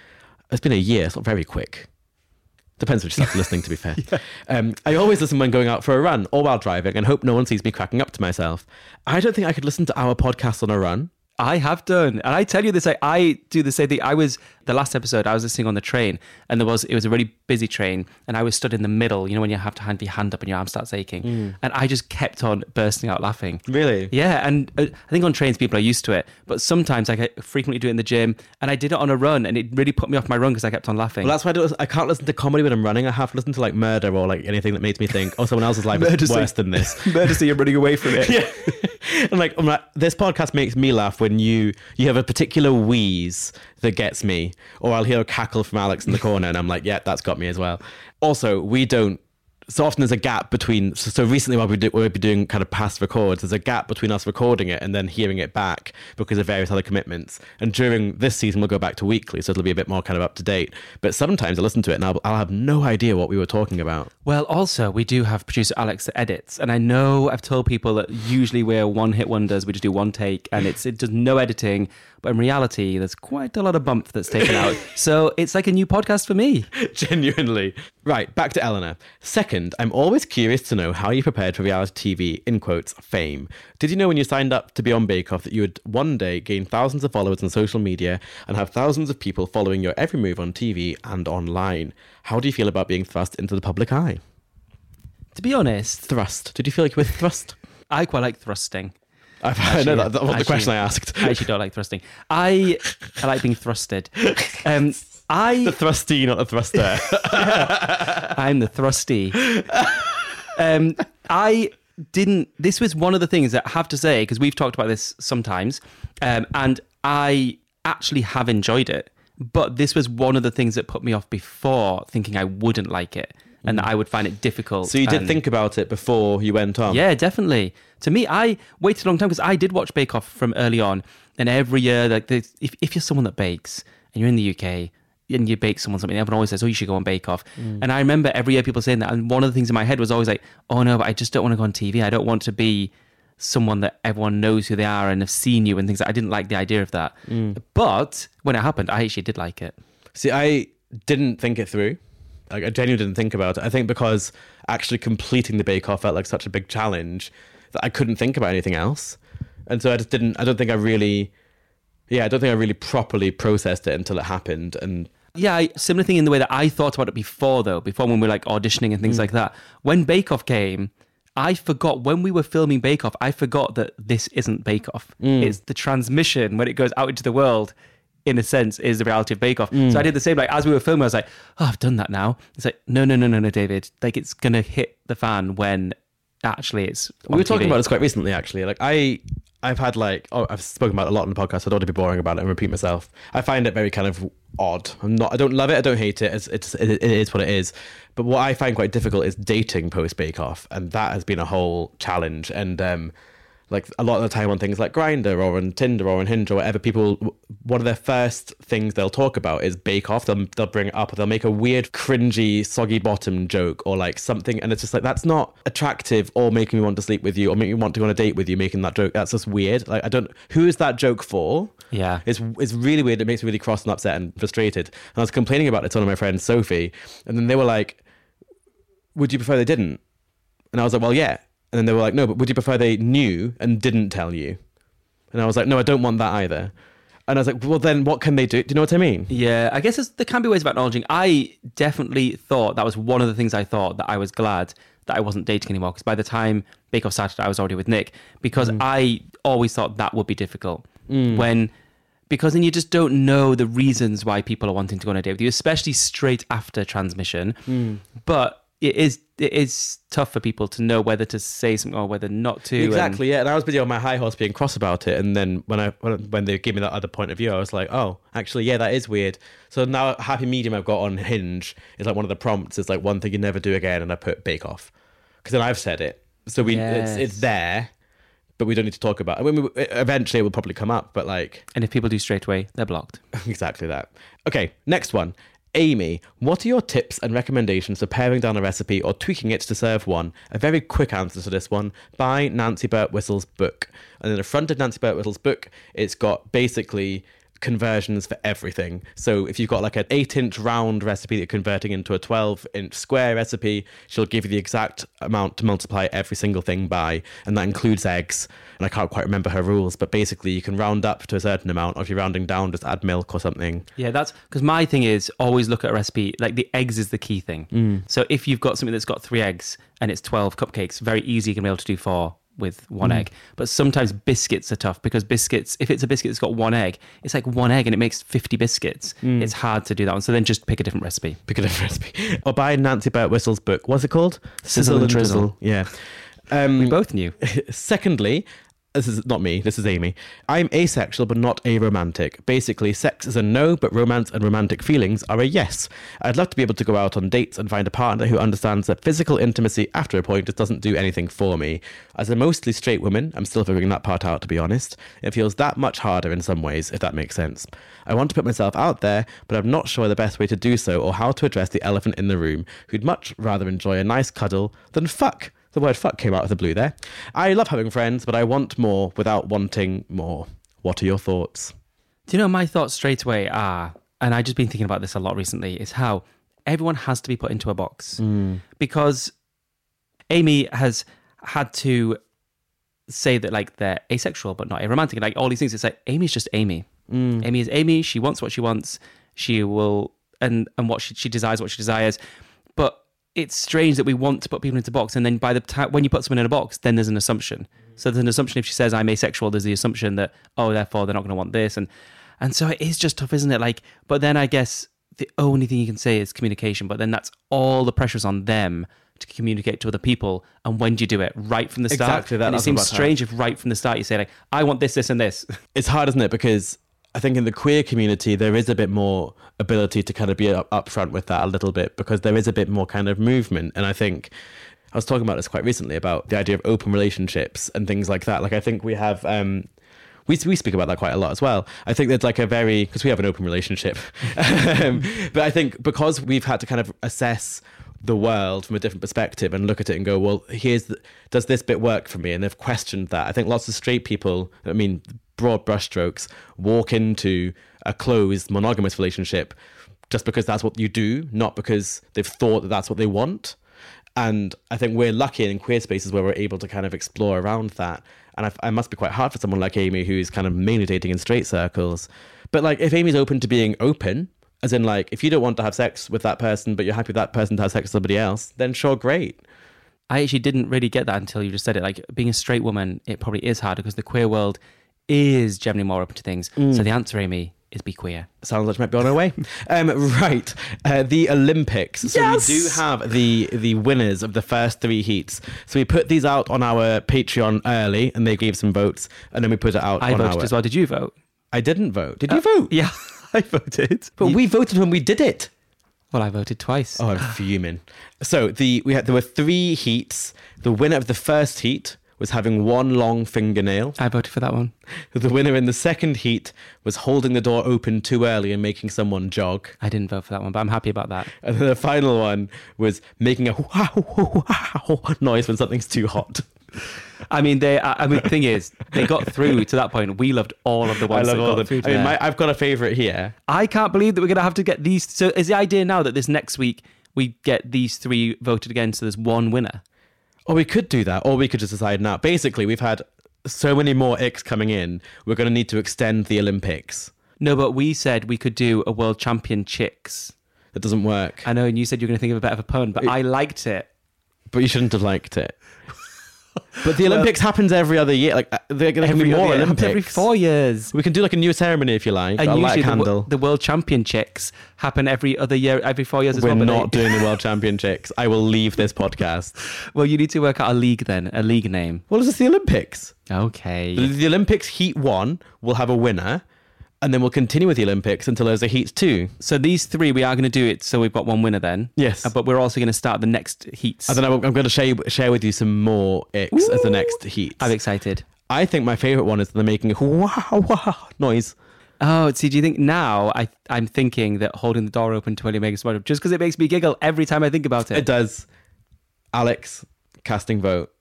[SPEAKER 2] It's been a year, it's not very quick. Depends which starts listening, to be fair. [LAUGHS] Um, I always listen when going out for a run or while driving and hope no one sees me cracking up to myself. I don't think I could listen to our podcast on a run.
[SPEAKER 1] I have done, and I tell you this, I, I do the same thing. I was the last episode. I was listening on the train, and there was it was a really busy train, and I was stood in the middle. You know when you have to hand your hand up and your arm starts aching, and I just kept on bursting out laughing.
[SPEAKER 2] Really?
[SPEAKER 1] Yeah, and uh, I think on trains people are used to it, but sometimes like, I frequently do it in the gym, and I did it on a run, and it really put me off my run because I kept on laughing.
[SPEAKER 2] Well, that's why I, don't, I can't listen to comedy when I'm running. I have to listen to like murder or like anything that makes me think, oh, someone else's life is worse than this. [LAUGHS]
[SPEAKER 1] Murder, so you're running away from it. [LAUGHS]
[SPEAKER 2] yeah. [LAUGHS] I'm like, I'm like, this podcast makes me laugh when you you have a particular wheeze that gets me, or I'll hear a cackle from Alex in the corner, and I'm like, yeah, that's got me as well. Also, we don't. So often there's a gap between. So, so recently, while we do, we'll be doing kind of past records, there's a gap between us recording it and then hearing it back because of various other commitments. And during this season, we'll go back to weekly, so it'll be a bit more kind of up to date. But sometimes I listen to it and I'll, I'll have no idea what we were talking about.
[SPEAKER 1] Well, also, we do have producer Alex that edits. And I know I've told people that usually we're one hit wonders. We just do one take and it's it does no editing. But in reality, there's quite a lot of bump that's taken out. [LAUGHS] so it's like a new podcast for me.
[SPEAKER 2] Genuinely. Right, back to Eleanor. Second, I'm always curious to know how you prepared for reality TV, in quotes, fame. Did you know when you signed up to be on Bake Off that you would one day gain thousands of followers on social media and have thousands of people following your every move on TV and online? How do you feel about being thrust into the public eye?
[SPEAKER 1] To be honest,
[SPEAKER 2] Thrust. Did you feel like you were thrust? [LAUGHS]
[SPEAKER 1] I quite like thrusting.
[SPEAKER 2] I've, [LAUGHS] I know that, that was the question I asked.
[SPEAKER 1] I actually don't like thrusting. I I like being thrusted. [LAUGHS] Um,
[SPEAKER 2] the
[SPEAKER 1] I
[SPEAKER 2] thrusty, not the thruster. [LAUGHS]
[SPEAKER 1] I'm the thrusty. Um, I didn't. This was one of the things that I have to say because we've talked about this sometimes, um, and I actually have enjoyed it. But this was one of the things that put me off before, thinking I wouldn't like it and that I would find it difficult.
[SPEAKER 2] so you did
[SPEAKER 1] and-
[SPEAKER 2] think about it before you went on?
[SPEAKER 1] yeah, definitely. To me, I waited a long time because I did watch Bake Off from early on, and every year, like, if if you're someone that bakes and you're in the UK and you bake someone something, everyone always says, "Oh, you should go on Bake Off." Mm. And I remember every year people saying that, and one of the things in my head was always like, "Oh no, but I just don't want to go on TV. I don't want to be." Someone that everyone knows who they are and have seen you and things. I didn't like the idea of that, mm. but when it happened, I actually did like it.
[SPEAKER 2] See, I didn't think it through. Like I genuinely didn't think about it. I think because actually completing the Bake Off felt like such a big challenge that I couldn't think about anything else, and so I just didn't. I don't think I really, yeah, I don't think I really properly processed it until it happened. And
[SPEAKER 1] Yeah, I, similar thing in the way that I thought about it before, though, before when we were like auditioning and things
[SPEAKER 2] Mm.
[SPEAKER 1] like that. When Bake Off came, I forgot when we were filming Bake Off, I forgot that this isn't Bake Off.
[SPEAKER 2] Mm.
[SPEAKER 1] It's the transmission when it goes out into the world, in a sense, is the reality of Bake Off.
[SPEAKER 2] Mm.
[SPEAKER 1] So I did the same. Like as we were filming, I was like, oh, I've done that now. It's like, no, no, no, no, no, David. Like it's gonna hit the fan when actually it's.
[SPEAKER 2] we were talking about this quite recently, actually. Like I, I've had like, oh, I've spoken about a lot on the podcast. So I don't want to be boring about it and repeat myself. I find it very kind of odd. I'm not. I don't love it. I don't hate it. It's, it's it, it is what it is. But what I find quite difficult is dating post Bake Off, and that has been a whole challenge. And um, like a lot of the time on things like Grindr or on Tinder or on Hinge or whatever, people one of their first things they'll talk about is Bake Off. They'll they'll bring it up. They'll make a weird, cringy, soggy bottom joke or like something, and it's just like that's not attractive or making me want to sleep with you or make me want to go on a date with you. Making that joke, that's just weird. Like I don't. Who is that joke for?
[SPEAKER 1] Yeah.
[SPEAKER 2] It's it's really weird. It makes me really cross and upset and frustrated. And I was complaining about it to one of my friends, Sophie, and then they were like, "Would you prefer they didn't?" And I was like, "Well, yeah." And then they were like, "No, but would you prefer they knew and didn't tell you?" And I was like, "No, I don't want that either." And I was like, "Well, then what can they do? Do you know what I mean?"
[SPEAKER 1] Yeah, I guess there can be ways of acknowledging. I definitely thought that was one of the things I thought that I was glad that I wasn't dating anymore because by the time Bake Off started, I was already with Nick because mm. I always thought that would be difficult mm. when because then you just don't know the reasons why people are wanting to go on a date with you, especially straight after transmission. Mm. But it is it is tough for people to know whether to say something or whether not to. and-
[SPEAKER 2] Exactly, yeah. And I was busy on my high horse being cross about it, and then when I when, they gave me that other point of view, I was like, oh, actually, yeah, that is weird. So now, happy medium I've got on Hinge is like one of the prompts is like one thing you never do again, and I put Bake Off because then I've said it, so we it's it's there, but we don't need to talk about. it. I mean, we- eventually it will probably come up, but like
[SPEAKER 1] and if people do straight away, they're blocked. [LAUGHS]
[SPEAKER 2] exactly that. Okay, next one. Amy, what are your tips and recommendations for paring down a recipe or tweaking it to serve one? A very quick answer to this one by Nancy Birtwhistle's book. And in the front of Nancy Birtwhistle's book, it's got basically conversions for everything. So if you've got like an 8 inch round recipe that you're converting into a 12 inch square recipe, she'll give you the exact amount to multiply every single thing by. And that includes eggs. And I can't quite remember her rules, but basically you can round up to a certain amount, or if you're rounding down, just add milk or something.
[SPEAKER 1] Yeah, that's because my thing is always look at a recipe. Like the eggs is the key thing.
[SPEAKER 2] Mm.
[SPEAKER 1] So if you've got something that's got three eggs and it's 12 cupcakes, very easy you can be able to do four with one
[SPEAKER 2] Mm.
[SPEAKER 1] egg. But sometimes biscuits are tough because biscuits, if it's a biscuit that's got one egg, it's like one egg and it makes 50 biscuits.
[SPEAKER 2] Mm.
[SPEAKER 1] It's hard to do that one. So then just pick a different recipe.
[SPEAKER 2] pick a different recipe. Or buy Nancy Birtwhistle's book. What's it called?
[SPEAKER 1] Sizzle and Drizzle.
[SPEAKER 2] Yeah. Um,
[SPEAKER 1] We both knew. [LAUGHS]
[SPEAKER 2] Secondly, this is not me, this is Amy. I'm asexual but not aromantic. Basically, sex is a no, but romance and romantic feelings are a yes. I'd love to be able to go out on dates and find a partner who understands that physical intimacy after a point just doesn't do anything for me. As a mostly straight woman, I'm still figuring that part out to be honest. It feels that much harder in some ways, if that makes sense. I want to put myself out there, but I'm not sure the best way to do so or how to address the elephant in the room, who'd much rather enjoy a nice cuddle than fuck. The word fuck came out of the blue there. I love having friends, but I want more without wanting more. What are your thoughts?
[SPEAKER 1] Do you know my thoughts straight away are, and I've just been thinking about this a lot recently, is how everyone has to be put into a box hmm. because Amy has had to say that like they're asexual but not aromantic, and like all these things. It's like Amy's just Amy. Hmm. Amy is Amy. She wants what she wants. She will and and what she she desires what she desires. It's strange that we want to put people into a box, and then by the time when you put someone in a box, then there's an assumption. So there's an assumption if she says I'm asexual, there's the assumption that oh, therefore they're not going to want this, and and so it is just tough, isn't it? Like, but then I guess the only thing you can say is communication, but then that's all the pressures on them to communicate to other people. And when do you do it? Right from the start.
[SPEAKER 2] Exactly that,
[SPEAKER 1] And it seems
[SPEAKER 2] what I'm about to
[SPEAKER 1] strange if right from the start you say like, I want this, this, and this. [LAUGHS]
[SPEAKER 2] It's hard, isn't it? Because I think in the queer community, there is a bit more ability to kind of be up, upfront with that a little bit because there is a bit more kind of movement. And I think I was talking about this quite recently about the idea of open relationships and things like that. Like, I think we have. Um, we, we speak about that quite a lot as well. I think there's like a very because we have an open relationship, [LAUGHS] um, but I think because we've had to kind of assess the world from a different perspective and look at it and go, well, here's the, does this bit work for me? And they've questioned that. I think lots of straight people, I mean, broad brushstrokes, walk into a closed monogamous relationship just because that's what you do, not because they've thought that that's what they want. And I think we're lucky in queer spaces where we're able to kind of explore around that. And I, I must be quite hard for someone like Amy, who's kind of mainly dating in straight circles. But like, if Amy's open to being open, as in like, if you don't want to have sex with that person, but you're happy that person to have sex with somebody else, then sure, great.
[SPEAKER 1] I actually didn't really get that until you just said it. Like being a straight woman, it probably is harder because the queer world is generally more open to things. So the answer, Amy, is be queer.
[SPEAKER 2] Sounds like she might be on her way. [LAUGHS] Um, right, uh, the Olympics. So
[SPEAKER 1] Yes!
[SPEAKER 2] we do have the the winners of the first three heats. So we put these out on our Patreon early, and they gave some votes, and then we put it out.
[SPEAKER 1] I
[SPEAKER 2] on
[SPEAKER 1] voted
[SPEAKER 2] our...
[SPEAKER 1] as well. Did you vote?
[SPEAKER 2] I didn't vote. Did you vote?
[SPEAKER 1] Yeah, [LAUGHS] [LAUGHS] I voted.
[SPEAKER 2] but we voted when we did it.
[SPEAKER 1] Well, I voted twice.
[SPEAKER 2] Oh, I'm fuming. So the we had there were three heats. The winner of the first heat was having one long fingernail.
[SPEAKER 1] I voted for that one. [LAUGHS]
[SPEAKER 2] The winner in the second heat was holding the door open too early and making someone jog.
[SPEAKER 1] I didn't vote for that one, but I'm happy about that.
[SPEAKER 2] And then the final one was making a [LAUGHS] wow, wow noise when something's too hot. [LAUGHS]
[SPEAKER 1] I mean, they. I mean, the thing is, they got through to that point. We loved all of the ones.
[SPEAKER 2] I
[SPEAKER 1] love
[SPEAKER 2] all
[SPEAKER 1] got to
[SPEAKER 2] I mean, my, I've got a favorite here.
[SPEAKER 1] I can't believe that we're gonna have to get these. So, is the idea now that this next week we get these three voted again, so there's one winner?
[SPEAKER 2] Or we could do that, or we could just decide now. Basically, we've had so many more icks coming in. We're going to need to extend the Olympics.
[SPEAKER 1] No, but we said we could do a world champion chicks.
[SPEAKER 2] That doesn't work.
[SPEAKER 1] I know, and you said you were going to think of a bit of a pun, but I liked it.
[SPEAKER 2] But you shouldn't have liked it. But the Olympics happens every other year. Like uh, there there can be more
[SPEAKER 1] other-
[SPEAKER 2] Olympics.
[SPEAKER 1] every four years.
[SPEAKER 2] We can do like a new ceremony if you like.
[SPEAKER 1] And
[SPEAKER 2] I'll light a
[SPEAKER 1] usually the,
[SPEAKER 2] candle.
[SPEAKER 1] the world champion chicks happen every other year, every four years as
[SPEAKER 2] We're
[SPEAKER 1] well.
[SPEAKER 2] not
[SPEAKER 1] they-
[SPEAKER 2] doing the world championships. I will leave this podcast. [LAUGHS]
[SPEAKER 1] Well, you need to work out a league then, a league name.
[SPEAKER 2] Well, it's just the Olympics.
[SPEAKER 1] Okay.
[SPEAKER 2] The, the Olympics Heat One will have a winner, and then we'll continue with the Olympics until there's a Heat Two.
[SPEAKER 1] So these three, we are going to do it. So we've got one winner then.
[SPEAKER 2] Yes.
[SPEAKER 1] Uh, but we're also going to start the next heats.
[SPEAKER 2] And then I'm, I'm going to share share with you some more icks as the next Heat.
[SPEAKER 1] I'm excited.
[SPEAKER 2] I think my favorite one is they're making a [LAUGHS] wow wow noise.
[SPEAKER 1] Oh, see, do you think now I, I'm thinking that holding the door open to William makes smart just because it makes me giggle every time I think about it?
[SPEAKER 2] It does. Alex, casting vote.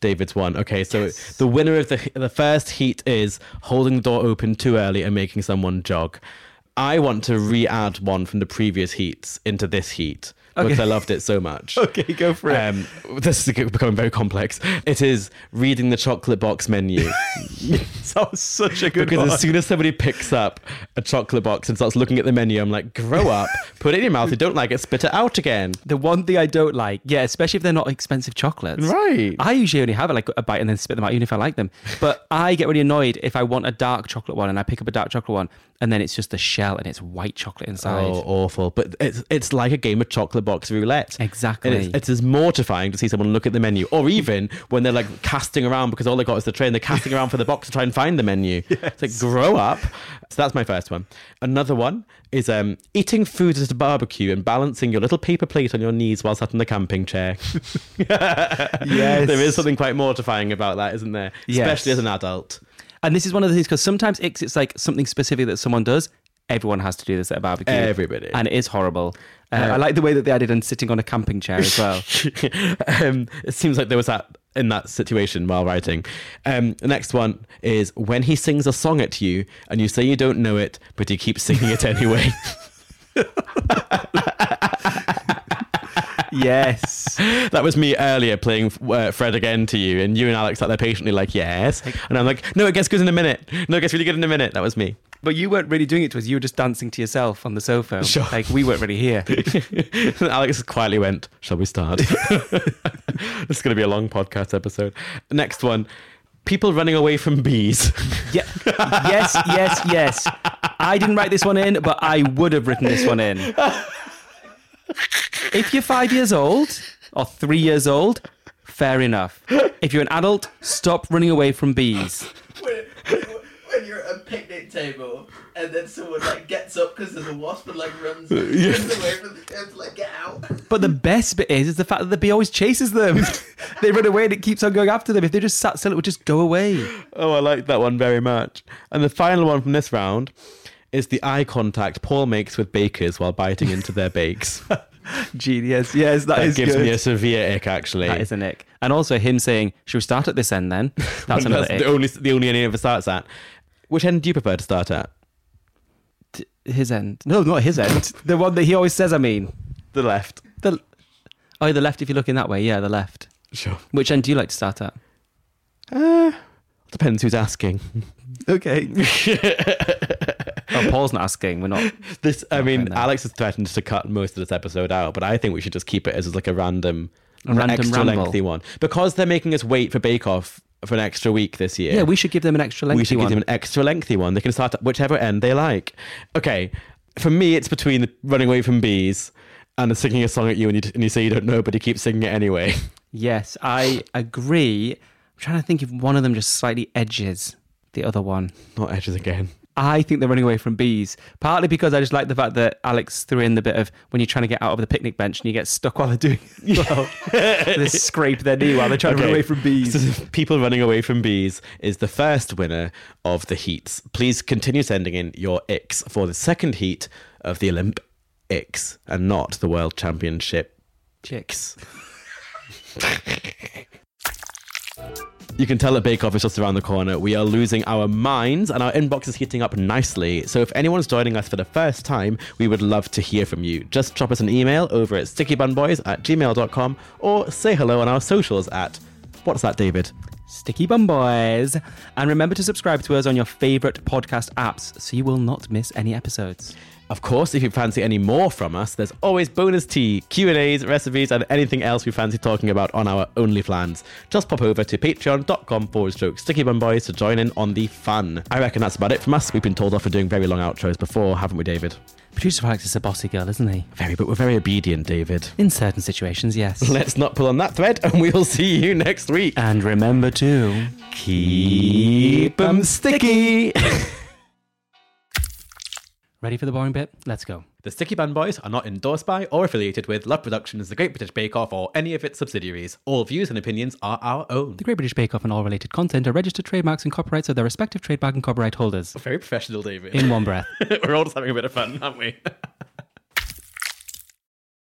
[SPEAKER 2] David's one. Okay, so the winner of the the first heat is holding the door open too early and making someone jog. I want to re-add one from the previous heats into this heat because I loved it so much. [LAUGHS]
[SPEAKER 1] Okay, go for it.
[SPEAKER 2] Um, this is becoming very complex. It is reading the chocolate box menu. [LAUGHS]
[SPEAKER 1] That was such a good
[SPEAKER 2] Because as soon as somebody picks up a chocolate box and starts looking at the menu, I'm like, grow up, put it in your mouth. If you don't like it, spit it out again.
[SPEAKER 1] The one thing I don't like, yeah, especially if they're not expensive chocolates.
[SPEAKER 2] Right.
[SPEAKER 1] I usually only have like a bite and then spit them out, even if I like them. But I get really annoyed if I want a dark chocolate one and I pick up a dark chocolate one and then it's just the shell and it's white chocolate inside.
[SPEAKER 2] Oh, awful! But it's it's like a game of chocolate box roulette.
[SPEAKER 1] Exactly.
[SPEAKER 2] And it's, it's as mortifying to see someone look at the menu, or even when they're like casting around because all they got is the tray, and they're casting around for the box to try and find the menu. [LAUGHS] It's like grow up. So that's my first one. Another one is um, eating food at a barbecue and balancing your little paper plate on your knees while sat in the camping chair. [LAUGHS]
[SPEAKER 1] Yes. [LAUGHS]
[SPEAKER 2] there is something quite mortifying about that, isn't there?
[SPEAKER 1] Yes.
[SPEAKER 2] Especially as an adult.
[SPEAKER 1] And this is one of the things because sometimes it's, it's like something specific that someone does. Everyone has to do this at a barbecue.
[SPEAKER 2] Everybody.
[SPEAKER 1] And it is horrible. Uh, I like the way that they added on sitting on a camping chair as well. [LAUGHS]
[SPEAKER 2] um, it seems like there was that in that situation while writing. Um, the next one is when he sings a song at you and you say you don't know it, but he keeps singing it anyway. [LAUGHS] [LAUGHS]
[SPEAKER 1] yes. [LAUGHS]
[SPEAKER 2] that was me earlier playing uh, Fred again to you, and you and Alex sat there patiently like, yes. And I'm like, no, it gets good in a minute. No, it gets really good in a minute. That was me.
[SPEAKER 1] But you weren't really doing it to us. You were just dancing to yourself on the sofa.
[SPEAKER 2] Sure.
[SPEAKER 1] Like we weren't really here. [LAUGHS]
[SPEAKER 2] Alex quietly went, Shall we start? [LAUGHS] this is going to be a long podcast episode. Next one people running away from bees.
[SPEAKER 1] Yeah. Yes, yes, yes. I didn't write this one in, but I would have written this one in. If you're five years old or three years old, fair enough. If you're an adult, stop running away from bees.
[SPEAKER 3] when, when you're at a picnic table and then someone like gets up because there's a wasp and like runs, uh, runs away from the kids to like get out.
[SPEAKER 1] But the best bit is, is the fact that the bee always chases them. [LAUGHS] they run away and it keeps on going after them. If they just sat still, it would just go away.
[SPEAKER 2] Oh, I like that one very much. And the final one from this round is the eye contact Paul makes with bakers while biting into their bakes. [LAUGHS]
[SPEAKER 1] Genius. Yes, that is.
[SPEAKER 2] that That
[SPEAKER 1] is
[SPEAKER 2] gives
[SPEAKER 1] good.
[SPEAKER 2] me a severe ick, actually.
[SPEAKER 1] That is an ick. And also him saying, should we start at this end then? [LAUGHS] That's another
[SPEAKER 2] That's
[SPEAKER 1] ick.
[SPEAKER 2] the only the only end he ever starts at. Which end do you prefer to start at?
[SPEAKER 1] his end. No, not his end. [LAUGHS] the one that he always says. I mean,
[SPEAKER 2] The left.
[SPEAKER 1] the oh, the left. If you're looking that way, yeah, the left.
[SPEAKER 2] Sure.
[SPEAKER 1] Which end do you like to start at?
[SPEAKER 2] Uh, depends who's asking.
[SPEAKER 1] Okay. Oh, Paul's not asking. We're not. [LAUGHS]
[SPEAKER 2] This, I mean. Alex has threatened to cut most of this episode out, but I think we should just keep it as like a random,
[SPEAKER 1] A random
[SPEAKER 2] extra
[SPEAKER 1] ramble.
[SPEAKER 2] lengthy one because they're making us wait for Bake Off for an extra week this year.
[SPEAKER 1] Yeah, we should give them an extra lengthy
[SPEAKER 2] we should
[SPEAKER 1] one.
[SPEAKER 2] give them an extra lengthy one. They can start at whichever end they like. Okay, for me, it's between the running away from bees and the singing a song at you, and you, and you say you don't know, but you keep singing it anyway. [LAUGHS]
[SPEAKER 1] Yes, I agree. I'm trying to think if one of them just slightly edges the other one.
[SPEAKER 2] Not edges again.
[SPEAKER 1] I think they're running away from bees. Partly because I just like the fact that Alex threw in the bit of when you're trying to get out of the picnic bench and you get stuck while they're doing it. Well, [LAUGHS] [LAUGHS] they scrape their knee while they're trying to run away from bees.
[SPEAKER 2] So people running away from bees is the first winner of the heats. Please continue sending in your icks for the second heat of the Olympics and not the World Championship
[SPEAKER 1] Chicks. [LAUGHS]
[SPEAKER 2] You can tell that Bake Off is just around the corner. We are losing our minds and our inbox is heating up nicely. So if anyone's joining us for the first time, we would love to hear from you. Just drop us an email over at stickybunboys at gmail.com or say hello on our socials at what's that, David?
[SPEAKER 1] Sticky Bum Boys. And remember to subscribe to us on your favourite podcast apps so you will not miss any episodes.
[SPEAKER 2] Of course, if you fancy any more from us, there's always bonus tea, Q&As, recipes, and anything else we fancy talking about on our OnlyFlans. Just pop over to patreon.com forward stroke stickybunboys to join in on the fun. I reckon that's about it from us. We've been told off for doing very long outros before, haven't we, David?
[SPEAKER 1] Producer Alex is a bossy girl, isn't he?
[SPEAKER 2] Very, but we're very obedient, David.
[SPEAKER 1] In certain situations, yes. [LAUGHS]
[SPEAKER 2] Let's not pull on that thread, and we'll see you next week.
[SPEAKER 1] and remember to keep
[SPEAKER 2] Keep 'em sticky. [LAUGHS]
[SPEAKER 1] Ready for the boring bit? Let's go.
[SPEAKER 2] the Sticky Bun Boys are not endorsed by or affiliated with Love Productions, The Great British Bake Off, or any of its subsidiaries. All views and opinions are our own.
[SPEAKER 1] The Great British Bake Off and all related content are registered trademarks and copyrights of their respective trademark and copyright holders.
[SPEAKER 2] Very professional, David.
[SPEAKER 1] In one breath. [LAUGHS]
[SPEAKER 2] We're all just having a bit of fun, aren't we? [LAUGHS]